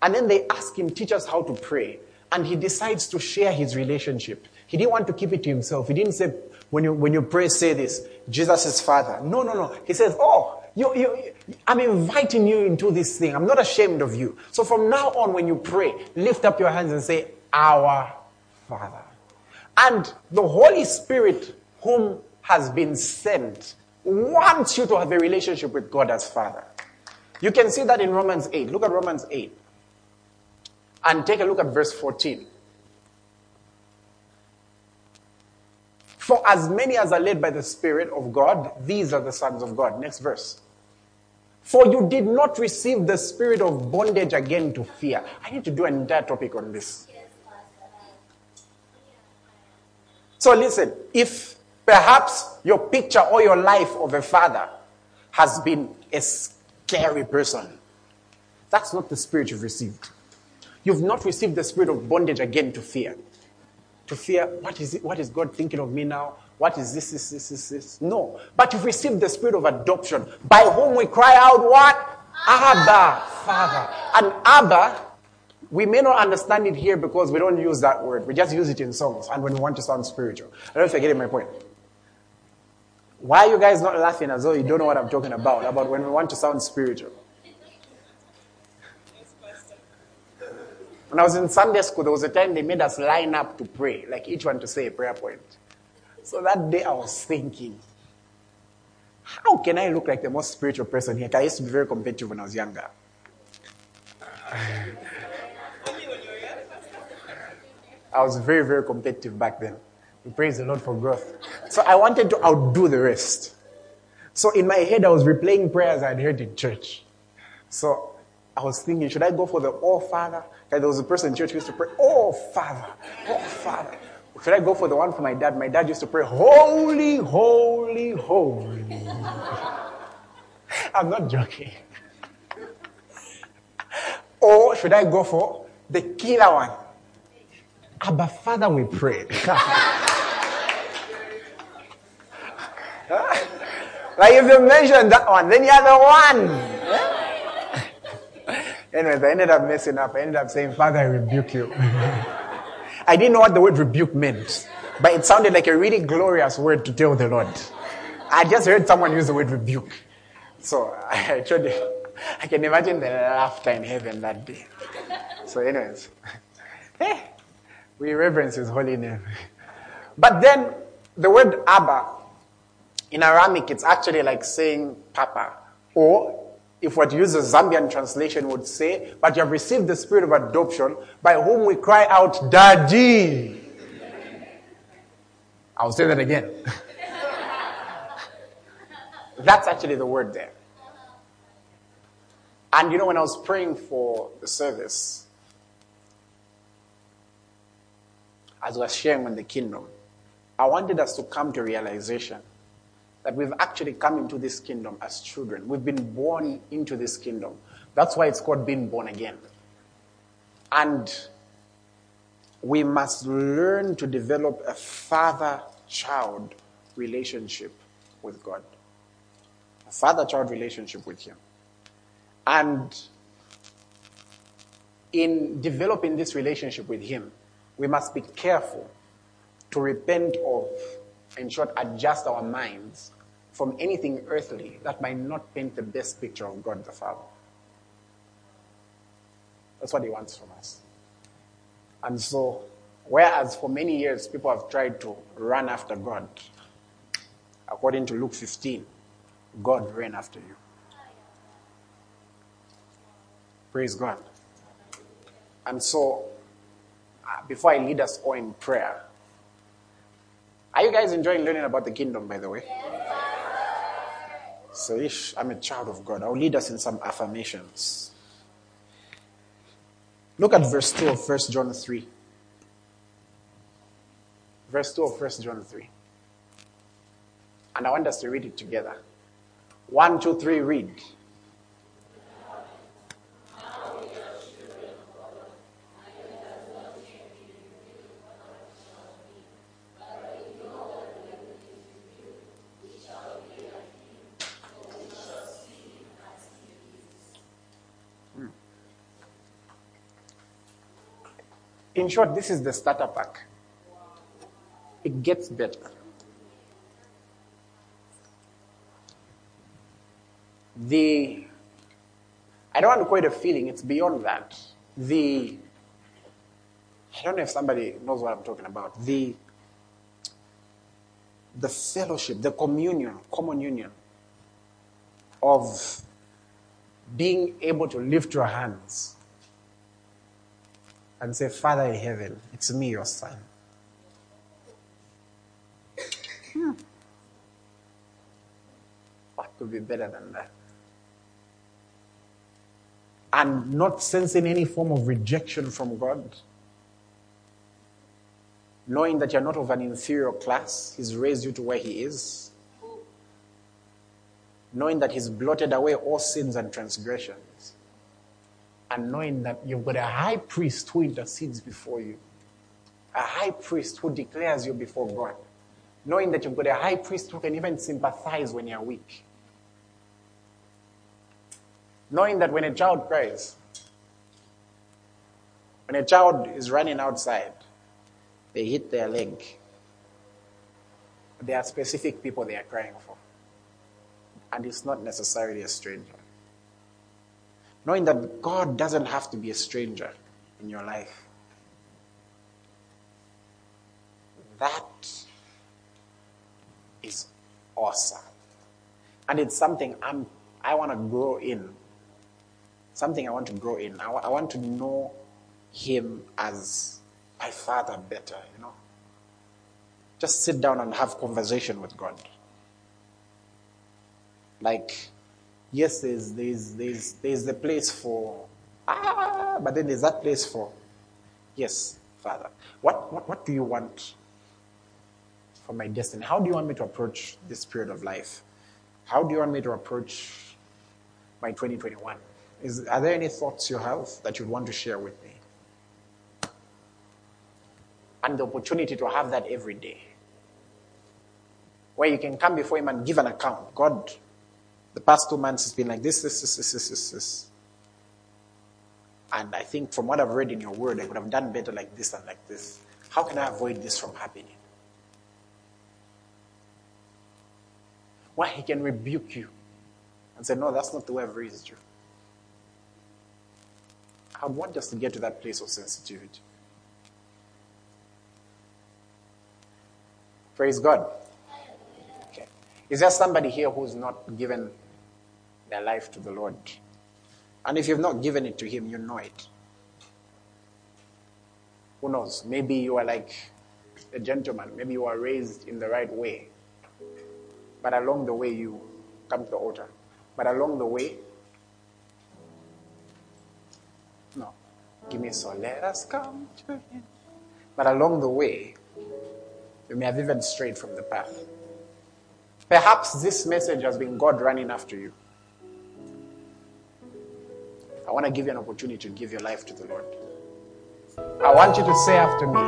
And then they ask him, teach us how to pray. And he decides to share his relationship. He didn't want to keep it to himself. He didn't say, when you, when you pray, say this, Jesus is Father. No, no, no. He says, oh, you, you, I'm inviting you into this thing. I'm not ashamed of you. So from now on, when you pray, lift up your hands and say, Our Father. And the Holy Spirit, whom has been sent, wants you to have a relationship with God as Father. You can see that in Romans 8. Look at Romans 8. And take a look at verse 14. For as many as are led by the Spirit of God, these are the sons of God. Next verse. For you did not receive the spirit of bondage again to fear. I need to do an entire topic on this. So listen, if perhaps your picture or your life of a father has been a scary person, that's not the spirit you've received. You've not received the spirit of bondage again to fear. To fear, what is it? What is God thinking of me now? What is this, this, this, this, this? No. But you've received the spirit of adoption, by whom we cry out, what? Abba, Father. And Abba, we may not understand it here because we don't use that word. We just use it in songs and when we want to sound spiritual. I don't know if you're getting my point. Why are you guys not laughing as though you don't know what I'm talking about? About when we want to sound spiritual. When I was in Sunday school, there was a time they made us line up to pray, like each one to say a prayer point. So that day I was thinking, how can I look like the most spiritual person here? I used to be very competitive when I was younger. I was very, very competitive back then. We praise the Lord for growth. So I wanted to outdo the rest. So in my head, I was replaying prayers I'd heard in church. So I was thinking, should I go for the Oh Father? Like there was a person in church who used to pray, Oh Father, Oh Father. Should I go for the one for my dad? My dad used to pray, Holy, Holy, Holy. I'm not joking. Or should I go for the killer one? Abba Father, we pray. like if you mention that one, then you're the one. Anyways, I ended up messing up. I ended up saying, Father, I rebuke you. I didn't know what the word rebuke meant, but it sounded like a really glorious word to tell the Lord. I just heard someone use the word rebuke. So I you, I can imagine the laughter in heaven that day. So, anyways, hey, eh, we reverence his holy name. But then the word Abba in Aramaic, it's actually like saying Papa or if what use a Zambian translation would say, but you have received the spirit of adoption by whom we cry out, Daddy. I'll say that again. That's actually the word there. And you know, when I was praying for the service, as I was sharing on the kingdom, I wanted us to come to realization that we've actually come into this kingdom as children. We've been born into this kingdom. That's why it's called being born again. And we must learn to develop a father child relationship with God, a father child relationship with Him. And in developing this relationship with Him, we must be careful to repent of, in short, adjust our minds from anything earthly that might not paint the best picture of God the Father. That's what He wants from us. And so, whereas for many years people have tried to run after God, according to Luke 15, God ran after you. Praise God. And so, uh, before I lead us all in prayer, are you guys enjoying learning about the kingdom, by the way? So, ish, I'm a child of God. I'll lead us in some affirmations. Look at verse 2 of 1 John 3. Verse 2 of 1 John 3. And I want us to read it together. One, two, three, read. In short, this is the starter pack. It gets better. The, I don't want to call it a feeling, it's beyond that. The, I don't know if somebody knows what I'm talking about. The, the fellowship, the communion, common union of being able to lift your hands and say, Father in heaven, it's me, your son. Hmm. What could be better than that? And not sensing any form of rejection from God. Knowing that you're not of an inferior class, He's raised you to where He is. Knowing that He's blotted away all sins and transgressions and knowing that you've got a high priest who intercedes before you, a high priest who declares you before God, knowing that you've got a high priest who can even sympathize when you're weak, knowing that when a child cries, when a child is running outside, they hit their leg. There are specific people they are crying for. And it's not necessarily a stranger knowing that God doesn't have to be a stranger in your life. That is awesome. And it's something I'm, I want to grow in. Something I want to grow in. I, I want to know Him as my Father better, you know. Just sit down and have conversation with God. Like, yes, there's, there's, there's, there's the place for, ah, but then there's that place for, yes, Father. What, what, what do you want for my destiny? How do you want me to approach this period of life? How do you want me to approach my 2021? Is, are there any thoughts you have that you'd want to share with me? And the opportunity to have that every day. Where you can come before Him and give an account. God, the past two months has been like this, this, this, this, this, this, this. And I think from what I've read in your word, I could have done better like this and like this. How can I avoid this from happening? Why he can rebuke you and say, No, that's not the way I've raised you. I want us to get to that place of sensitivity. Praise God. Okay. Is there somebody here who's not given their life to the Lord. And if you've not given it to Him, you know it. Who knows? Maybe you are like a gentleman. Maybe you are raised in the right way. But along the way, you come to the altar. But along the way, no. Give me so let us come to Him. But along the way, you may have even strayed from the path. Perhaps this message has been God running after you. I want to give you an opportunity to give your life to the Lord. I want you to say after me.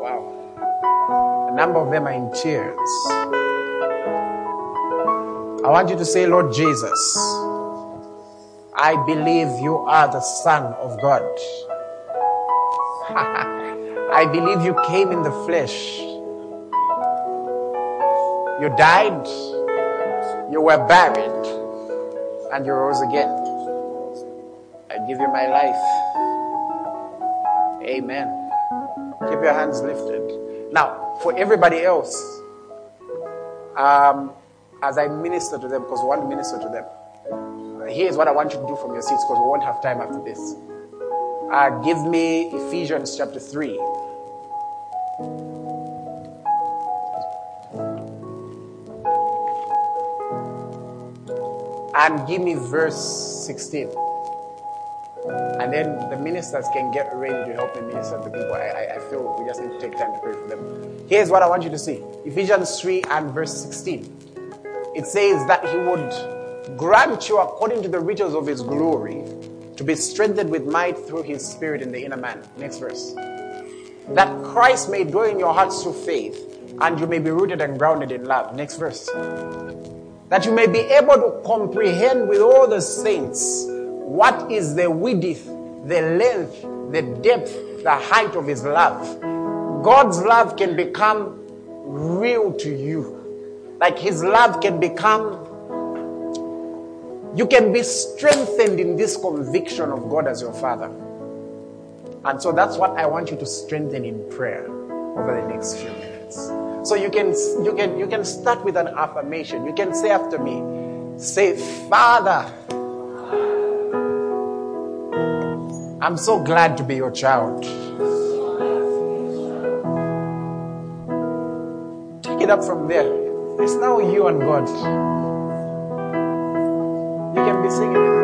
Wow. A number of them are in tears. I want you to say, Lord Jesus, I believe you are the Son of God. I believe you came in the flesh. You died, you were buried, and you rose again. I give you my life. Amen. Keep your hands lifted. Now, for everybody else, um, as I minister to them, because we want to minister to them, here's what I want you to do from your seats, because we won't have time after this. Uh, give me Ephesians chapter 3. And give me verse 16. And then the ministers can get ready to help me minister to people. I, I, feel we just need to take time to pray for them. Here's what I want you to see Ephesians 3 and verse 16. It says that He would grant you, according to the riches of His glory, to be strengthened with might through His Spirit in the inner man. Next verse. That Christ may dwell in your hearts through faith, and you may be rooted and grounded in love. Next verse. That you may be able to comprehend with all the saints what is the width, the length, the depth, the height of His love. God's love can become real to you. Like His love can become, you can be strengthened in this conviction of God as your Father. And so that's what I want you to strengthen in prayer over the next few minutes. So you can you can you can start with an affirmation. You can say after me, say, Father, I'm so glad to be your child. Take it up from there. It's now you and God. You can be singing